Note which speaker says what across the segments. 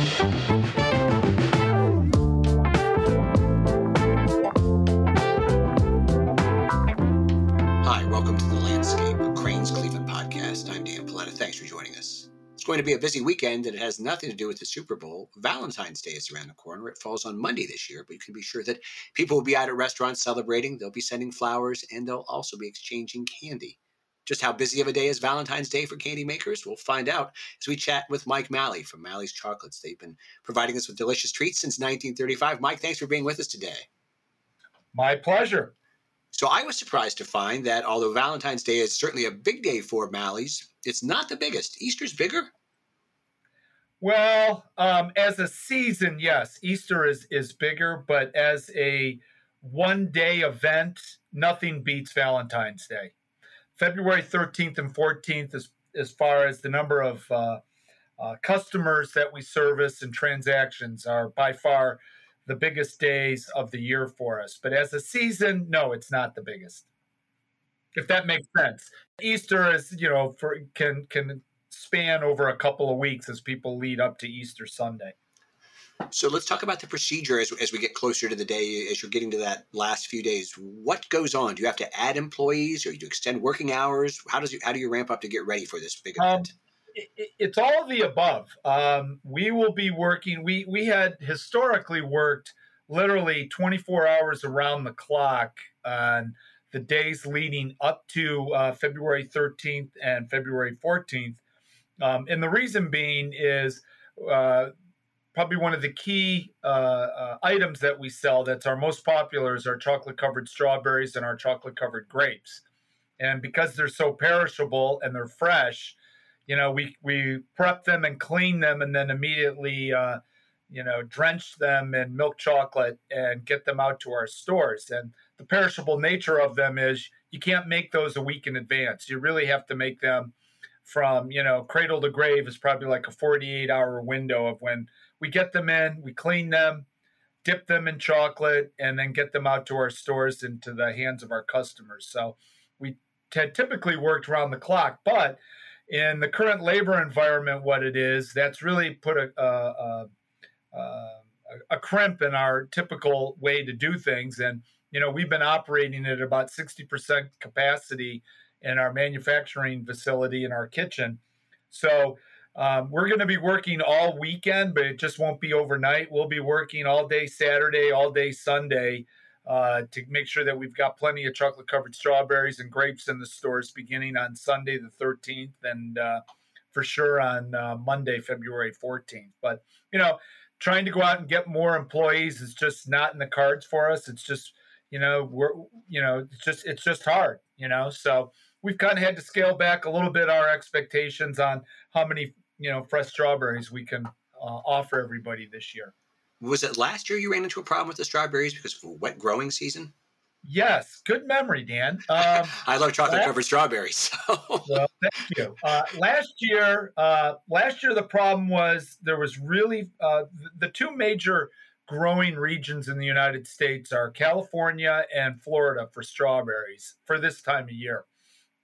Speaker 1: Hi, welcome to the Landscape, Crain's Cleveland podcast. I'm Dan Paletta. Thanks for joining us. It's going to be a busy weekend, and it has nothing to do with the Super Bowl. Valentine's Day is around the corner. It falls on Monday this year, but you can be sure that people will be out at restaurants celebrating. They'll be sending flowers, and they'll also be exchanging candy. Just how busy of a day is Valentine's Day for candy makers? We'll find out as we chat with Mike Malley from Malley's Chocolates. They've been providing us with delicious treats since 1935. Mike, thanks for being with us today.
Speaker 2: My pleasure.
Speaker 1: So I was surprised to find that although Valentine's Day is certainly a big day for Malley's, it's not the biggest. Easter's bigger.
Speaker 2: Well, um, as a season, yes, Easter is is bigger, but as a one day event, nothing beats Valentine's Day. February 13th and 14th, as as far as the number of uh, uh, customers that we service and transactions, are by far the biggest days of the year for us. But as a season, no, it's not the biggest. If that makes sense. Easter is, you know, for can can span over a couple of weeks as people lead up to Easter Sunday.
Speaker 1: So let's talk about the procedure as, as we get closer to the day, as you're getting to that last few days. What goes on? Do you have to add employees or you do extend working hours? How does you, how do you ramp up to get ready for this big event?
Speaker 2: Um, it's all of the above. Um, we will be working. We we had historically worked literally 24 hours around the clock on the days leading up to uh, February 13th and February 14th. Um, and the reason being is uh, probably one of the key uh, uh items that we sell that's our most popular is our chocolate covered strawberries and our chocolate covered grapes. And because they're so perishable and they're fresh, you know, we we prep them and clean them, and then immediately, uh, you know, drench them in milk chocolate and get them out to our stores. And the perishable nature of them is you can't make those a week in advance. You really have to make them from you know cradle to grave is probably like a 48 hour window of when we get them in, we clean them, dip them in chocolate, and then get them out to our stores into the hands of our customers. So we had typically worked around the clock, but in the current labor environment, what it is, that's really put a, a, a, a crimp in our typical way to do things. And, you know, we've been operating at about 60% capacity in our manufacturing facility in our kitchen. So um, we're going to be working all weekend, but it just won't be overnight. We'll be working all day Saturday, all day Sunday uh, to make sure that we've got plenty of chocolate covered strawberries and grapes in the stores beginning on Sunday the 13th and uh, for sure on uh, Monday, February 14th. But, you know, trying to go out and get more employees is just not in the cards for us. It's just, you know, we're, you know, it's just, it's just hard, you know, so we've kind of had to scale back a little bit our expectations on how many, you know, fresh strawberries we can uh, offer everybody this year.
Speaker 1: Was it last year you ran into a problem with the strawberries because of a wet growing season?
Speaker 2: Yes, good memory, Dan. Um,
Speaker 1: I love chocolate covered strawberries. So.
Speaker 2: well, thank you. Uh, last year, uh, last year the problem was there was really uh, the two major growing regions in the United States are California and Florida for strawberries for this time of year,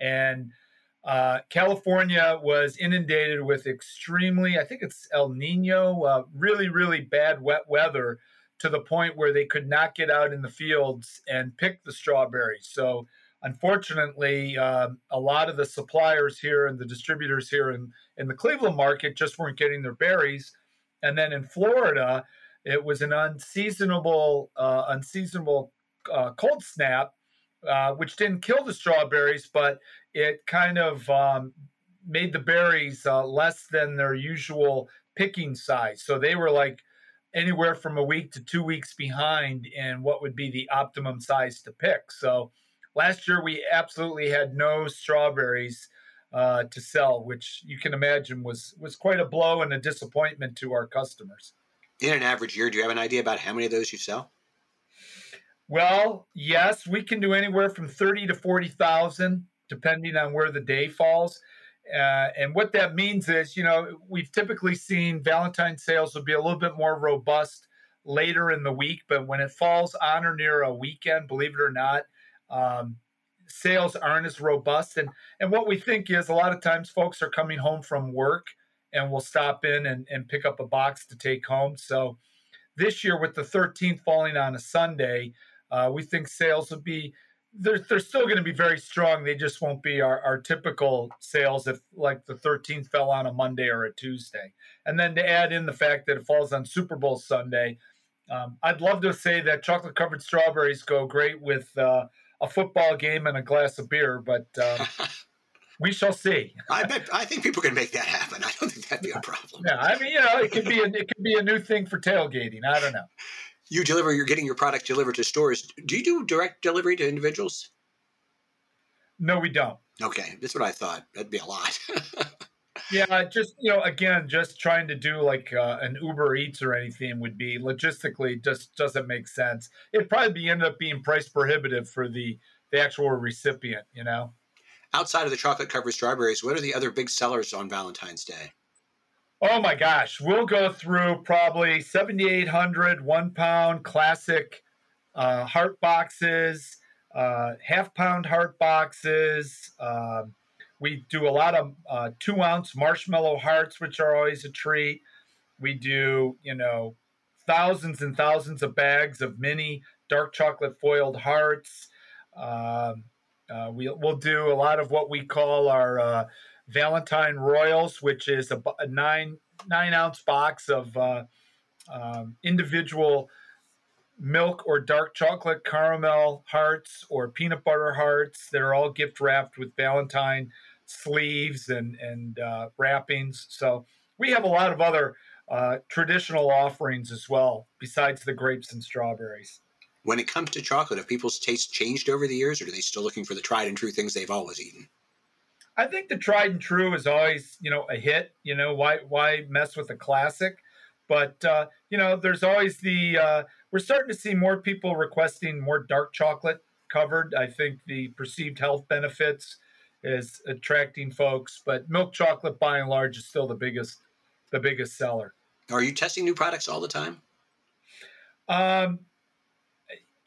Speaker 2: and uh, California was inundated with extremely, I think it's El Nino, uh, really, really bad wet weather to the point where they could not get out in the fields and pick the strawberries. So, unfortunately, uh, a lot of the suppliers here and the distributors here in, in the Cleveland market just weren't getting their berries. And then in Florida, it was an unseasonable, uh, unseasonable uh, cold snap uh, which didn't kill the strawberries, but it kind of um, made the berries uh, less than their usual picking size. So they were like anywhere from a week to two weeks behind in what would be the optimum size to pick. So last year we absolutely had no strawberries uh, to sell, which you can imagine was was quite a blow and a disappointment to our customers.
Speaker 1: In an average year, do you have an idea about how many of those you sell?
Speaker 2: Well, yes, we can do anywhere from 30 to 40,000 depending on where the day falls. Uh, and what that means is, you know, we've typically seen Valentine sales will be a little bit more robust later in the week, but when it falls on or near a weekend, believe it or not, um, sales aren't as robust. And and what we think is a lot of times folks are coming home from work and will stop in and, and pick up a box to take home. So this year, with the 13th falling on a Sunday, uh, we think sales will be they're, they're still going to be very strong. They just won't be our, our typical sales if like the 13th fell on a Monday or a Tuesday. And then to add in the fact that it falls on Super Bowl Sunday, um, I'd love to say that chocolate covered strawberries go great with uh, a football game and a glass of beer, but um, we shall see.
Speaker 1: I bet. I think people can make that happen. I don't think that'd be a problem.
Speaker 2: Yeah, I mean, you know, it could be a, it could be a new thing for tailgating. I don't know.
Speaker 1: You deliver. You're getting your product delivered to stores. Do you do direct delivery to individuals?
Speaker 2: No, we don't.
Speaker 1: Okay, that's what I thought. That'd be a lot.
Speaker 2: yeah, just you know, again, just trying to do like uh, an Uber Eats or anything would be logistically just doesn't make sense. It'd probably be end up being price prohibitive for the the actual recipient. You know
Speaker 1: outside of the chocolate covered strawberries, what are the other big sellers on Valentine's Day?
Speaker 2: Oh my gosh, we'll go through probably 7,800 one pound classic uh, heart boxes, uh, half pound heart boxes. Uh, we do a lot of uh, two ounce marshmallow hearts, which are always a treat. We do, you know, thousands and thousands of bags of mini dark chocolate foiled hearts. Um, uh, we, will do a lot of what we call our uh, Valentine Royals, which is a, a, nine nine ounce box of uh, um, individual milk or dark chocolate caramel hearts or peanut butter hearts that are all gift wrapped with Valentine sleeves and and uh, wrappings. So we have a lot of other uh, traditional offerings as well, besides the grapes and strawberries
Speaker 1: when it comes to chocolate, have people's tastes changed over the years, or are they still looking for the tried and true things they've always eaten?
Speaker 2: I think the tried and true is always, you know, a hit. You know, why why mess with a classic? But uh, you know, there's always the uh, we're starting to see more people requesting more dark chocolate covered. I think the perceived health benefits is attracting folks, but milk chocolate by and large is still the biggest the biggest seller.
Speaker 1: Are you testing new products all the time?
Speaker 2: Um,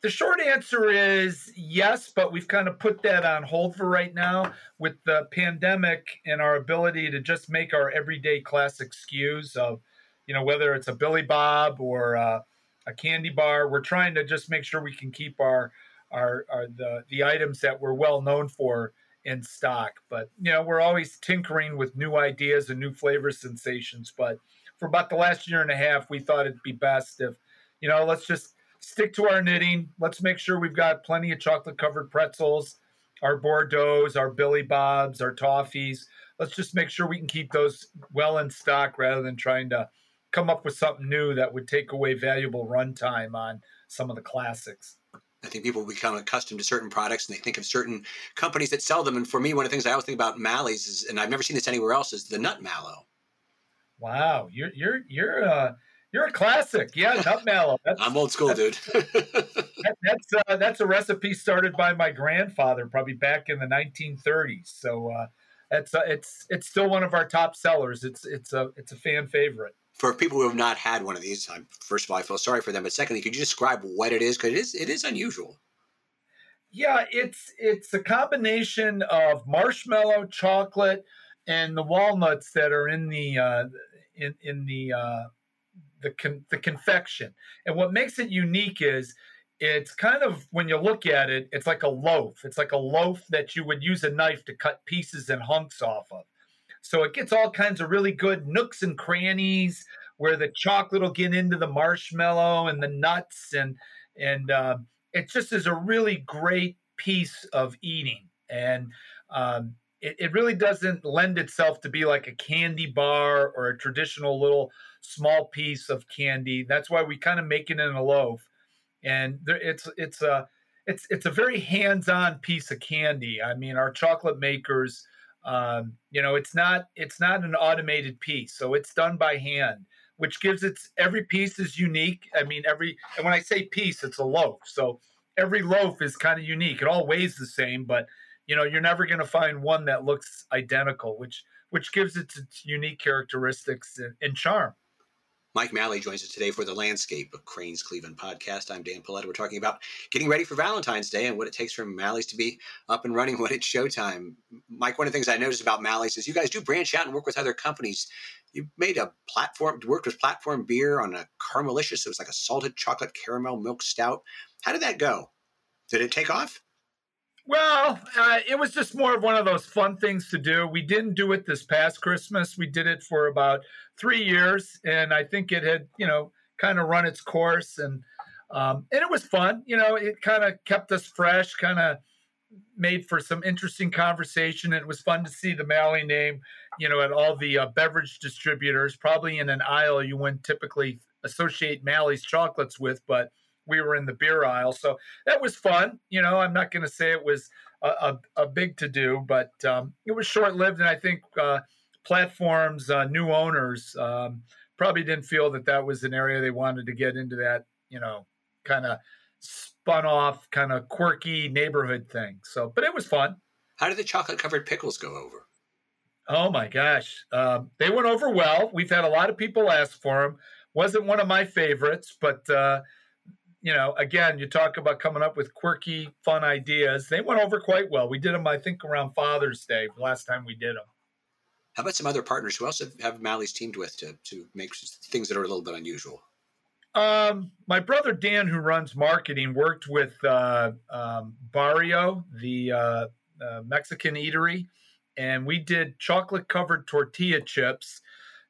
Speaker 2: the short answer is yes, but we've kind of put that on hold for right now with the pandemic and our ability to just make our everyday classic SKUs of, you know, whether it's a Billy Bob or uh, a candy bar. We're trying to just make sure we can keep our, our, our the the items that we're well known for in stock. But you know, we're always tinkering with new ideas and new flavor sensations. But for about the last year and a half, we thought it'd be best if, you know, let's just stick to our knitting. Let's make sure we've got plenty of chocolate covered pretzels, our Bordeaux's, our Billy Bob's, our toffees. Let's just make sure we can keep those well in stock rather than trying to come up with something new that would take away valuable runtime on some of the classics.
Speaker 1: I think people become accustomed to certain products and they think of certain companies that sell them. And for me, one of the things I always think about Malley's is, and I've never seen this anywhere else, is the nut mallow.
Speaker 2: Wow, you're you're you're uh, you're a classic. Yeah, nut mallow.
Speaker 1: That's, I'm old school, dude.
Speaker 2: that, that's uh, that's a recipe started by my grandfather, probably back in the 1930s. So uh, it's uh, it's it's still one of our top sellers. It's it's a it's a fan favorite.
Speaker 1: For people who have not had one of these, I'm, first of all, I feel sorry for them. But secondly, could you describe what it is? Because it is it is unusual.
Speaker 2: Yeah, it's it's a combination of marshmallow, chocolate, and the walnuts that are in the uh, in in the uh, the con- the confection. And what makes it unique is it's kind of when you look at it, it's like a loaf. It's like a loaf that you would use a knife to cut pieces and hunks off of. So it gets all kinds of really good nooks and crannies where the chocolate will get into the marshmallow and the nuts and and uh, it just is a really great piece of eating and um, it, it really doesn't lend itself to be like a candy bar or a traditional little small piece of candy. That's why we kind of make it in a loaf, and there, it's it's a it's it's a very hands-on piece of candy. I mean, our chocolate makers, um, you know, it's not it's not an automated piece, so it's done by hand, which gives its every piece is unique. I mean, every and when I say piece, it's a loaf, so every loaf is kind of unique. It all weighs the same, but you know, you're never going to find one that looks identical, which which gives it its unique characteristics and, and charm.
Speaker 1: Mike Malley joins us today for the Landscape, of Crain's Cleveland podcast. I'm Dan Paletta. We're talking about getting ready for Valentine's Day and what it takes for Malley's to be up and running when it's showtime. Mike, one of the things I noticed about Malley's is you guys do branch out and work with other companies. You made a platform, worked with Platform Beer on a Caramelicious. It was like a salted chocolate caramel milk stout. How did that go? Did it take off?
Speaker 2: Well, uh, it was just more of one of those fun things to do. We didn't do it this past Christmas. We did it for about three years, and I think it had, you know, kind of run its course, and um, and it was fun. You know, it kind of kept us fresh, kind of made for some interesting conversation. It was fun to see the Malley name, you know, at all the uh, beverage distributors, probably in an aisle you wouldn't typically associate Malley's chocolates with, but we were in the beer aisle. So that was fun. You know, I'm not going to say it was a, a, a, big to do, but um, it was short lived. And I think uh, Platform's, uh, new owners, um, probably didn't feel that that was an area they wanted to get into that, you know, kind of spun off, kind of quirky neighborhood thing. So, but it was fun.
Speaker 1: How did the chocolate covered pickles go over?
Speaker 2: Oh my gosh. Um, they went over well. We've had a lot of people ask for them. Wasn't one of my favorites, but uh, you know, again, you talk about coming up with quirky, fun ideas. They went over quite well. We did them, I think, around Father's Day the last time we did them.
Speaker 1: How about some other partners? Who else have Malley's teamed with to, to make things that are a little bit unusual?
Speaker 2: Um, my brother Dan, who runs marketing, worked with uh, um, Barrio, the uh, uh, Mexican eatery, and we did chocolate covered tortilla chips.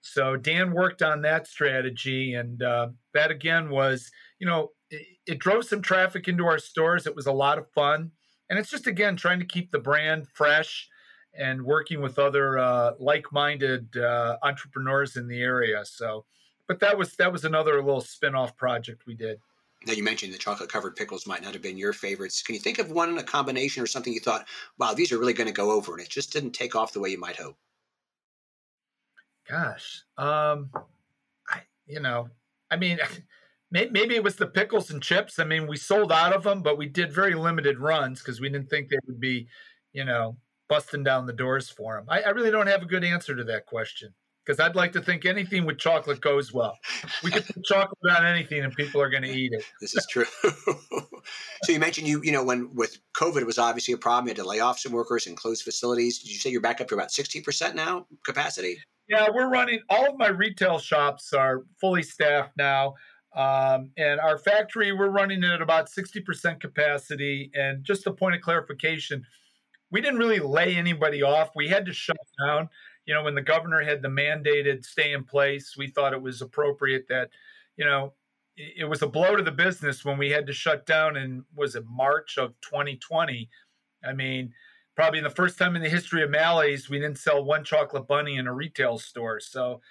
Speaker 2: So Dan worked on that strategy, and uh, that again was, you know, it, it drove some traffic into our stores. It was a lot of fun, and it's just again trying to keep the brand fresh and working with other uh, like-minded uh, entrepreneurs in the area. So, but that was that was another little spin-off project we did.
Speaker 1: Now you mentioned the chocolate covered pickles might not have been your favorites. Can you think of one in a combination or something you thought, wow, these are really going to go over, and it just didn't take off the way you might hope?
Speaker 2: Gosh, um, I you know, I mean. maybe it was the pickles and chips. I mean, we sold out of them, but we did very limited runs because we didn't think they would be, you know, busting down the doors for them. I, I really don't have a good answer to that question because I'd like to think anything with chocolate goes well. We could put chocolate on anything and people are going to eat it.
Speaker 1: This is true. so you mentioned you, you know, when with COVID, it was obviously a problem. You had to lay off some workers and close facilities. Did you say you're back up to about 60% now capacity?
Speaker 2: Yeah, we're running, all of my retail shops are fully staffed now. Um, and our factory, we're running it at about 60% capacity. And just a point of clarification, we didn't really lay anybody off. We had to shut down. You know, when the governor had the mandated stay in place, we thought it was appropriate that, you know, it was a blow to the business when we had to shut down in was it March of 2020. I mean, probably the first time in the history of Malley's, we didn't sell one chocolate bunny in a retail store. So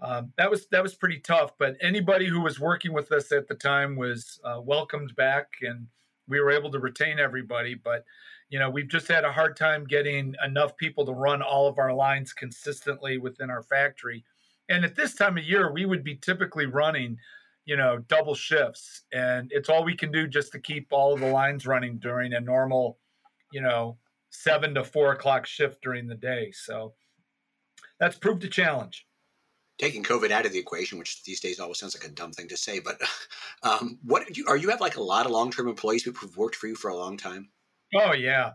Speaker 2: um, that was that was pretty tough. But anybody who was working with us at the time was uh, welcomed back, and we were able to retain everybody. But you know, we've just had a hard time getting enough people to run all of our lines consistently within our factory. And at this time of year, we would be typically running, you know, double shifts, and it's all we can do just to keep all of the lines running during a normal, you know, seven to four o'clock shift during the day. So that's proved a challenge
Speaker 1: taking COVID out of the equation, which these days always sounds like a dumb thing to say, but um, what you, are you have like a lot of long term employees people who've worked for you for a long time?
Speaker 2: Oh yeah,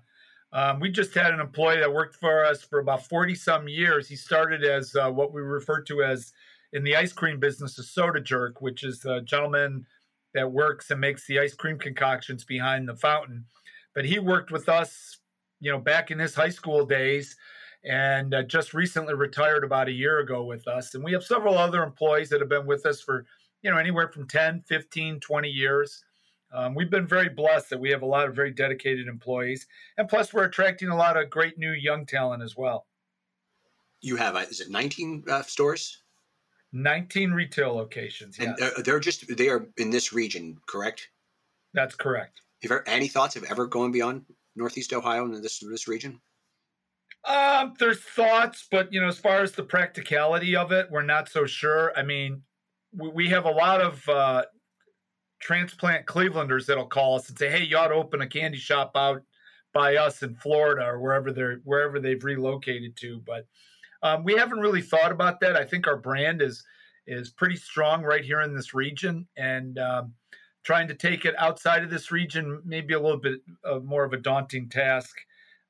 Speaker 2: um, we just had an employee that worked for us for about forty some years. He started as uh, what we refer to as in the ice cream business a soda jerk, which is a gentleman that works and makes the ice cream concoctions behind the fountain. But he worked with us, you know, back in his high school days and uh, just recently retired about a year ago with us. And we have several other employees that have been with us for, you know, anywhere from 10, 15, 20 years. Um, we've been very blessed that we have a lot of very dedicated employees. And plus, we're attracting a lot of great new young talent as well.
Speaker 1: You have, uh, is it 19 uh, stores?
Speaker 2: 19 retail locations.
Speaker 1: Yes. And they're just, they are in this region, correct?
Speaker 2: That's correct.
Speaker 1: Have there any thoughts of ever going beyond Northeast Ohio and this, this region?
Speaker 2: Um, there's thoughts, but you know, as far as the practicality of it, we're not so sure. I mean, we, we have a lot of uh, transplant Clevelanders that'll call us and say, "Hey, you ought to open a candy shop out by us in Florida or wherever they're wherever they've relocated to." But um, we haven't really thought about that. I think our brand is is pretty strong right here in this region, and um, trying to take it outside of this region may be a little bit more of a daunting task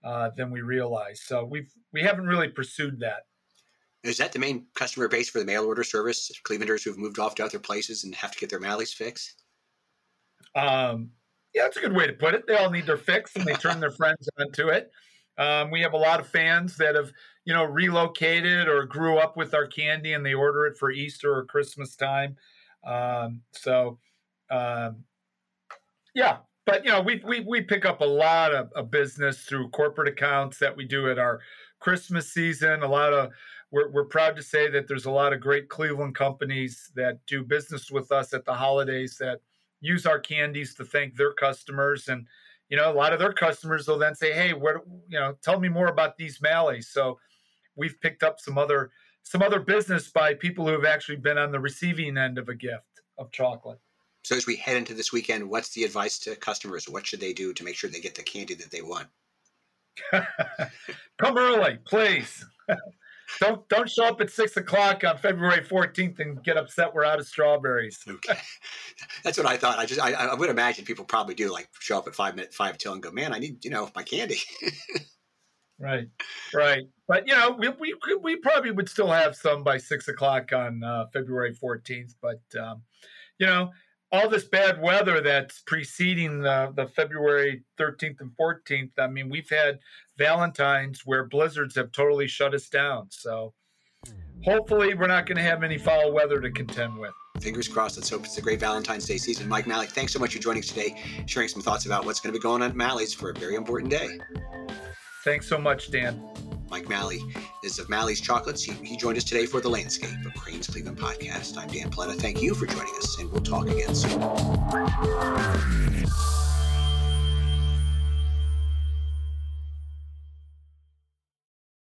Speaker 2: uh, than we realize. So we've we haven't really pursued that.
Speaker 1: Is that the main customer base for the mail order service? Clevelanders who've moved off to other places and have to get their Malley's fixed.
Speaker 2: Um, yeah, that's a good way to put it. They all need their fix, and they turn their friends onto it. Um, we have a lot of fans that have, you know, relocated or grew up with our candy, and they order it for Easter or Christmas time. Um, so, um, yeah, but you know, we we we pick up a lot of, of business through corporate accounts that we do at our Christmas season. A lot of we're, we're proud to say that there's a lot of great Cleveland companies that do business with us at the holidays that use our candies to thank their customers. And you know a lot of their customers will then say hey what you know tell me more about these Malley's so we've picked up some other some other business by people who have actually been on the receiving end of a gift of chocolate
Speaker 1: so as we head into this weekend what's the advice to customers what should they do to make sure they get the candy that they want
Speaker 2: come early please don't don't show up at six o'clock on February fourteenth and get upset we're out of strawberries.
Speaker 1: okay, that's what I thought. I just I, I would imagine people probably do like show up at five minute five till and go, man, I need you know my candy.
Speaker 2: right, right. But you know, we, we we probably would still have some by six o'clock on uh, February fourteenth. But um, you know, all this bad weather that's preceding the, the February 13th and 14th. I mean, we've had Valentine's where blizzards have totally shut us down. So hopefully, we're not going to have any foul weather to contend with.
Speaker 1: Fingers crossed. Let's hope it's a great Valentine's Day season. Mike Malley, thanks so much for joining us today, sharing some thoughts about what's going to be going on at Malley's for a very important day.
Speaker 2: Thanks so much, Dan.
Speaker 1: Mike Malley is of Malley's Chocolates. He, he, joined us today for the Landscape, a Crain's Cleveland podcast. I'm Dan Paletta. Thank you for joining us, and we'll talk again soon.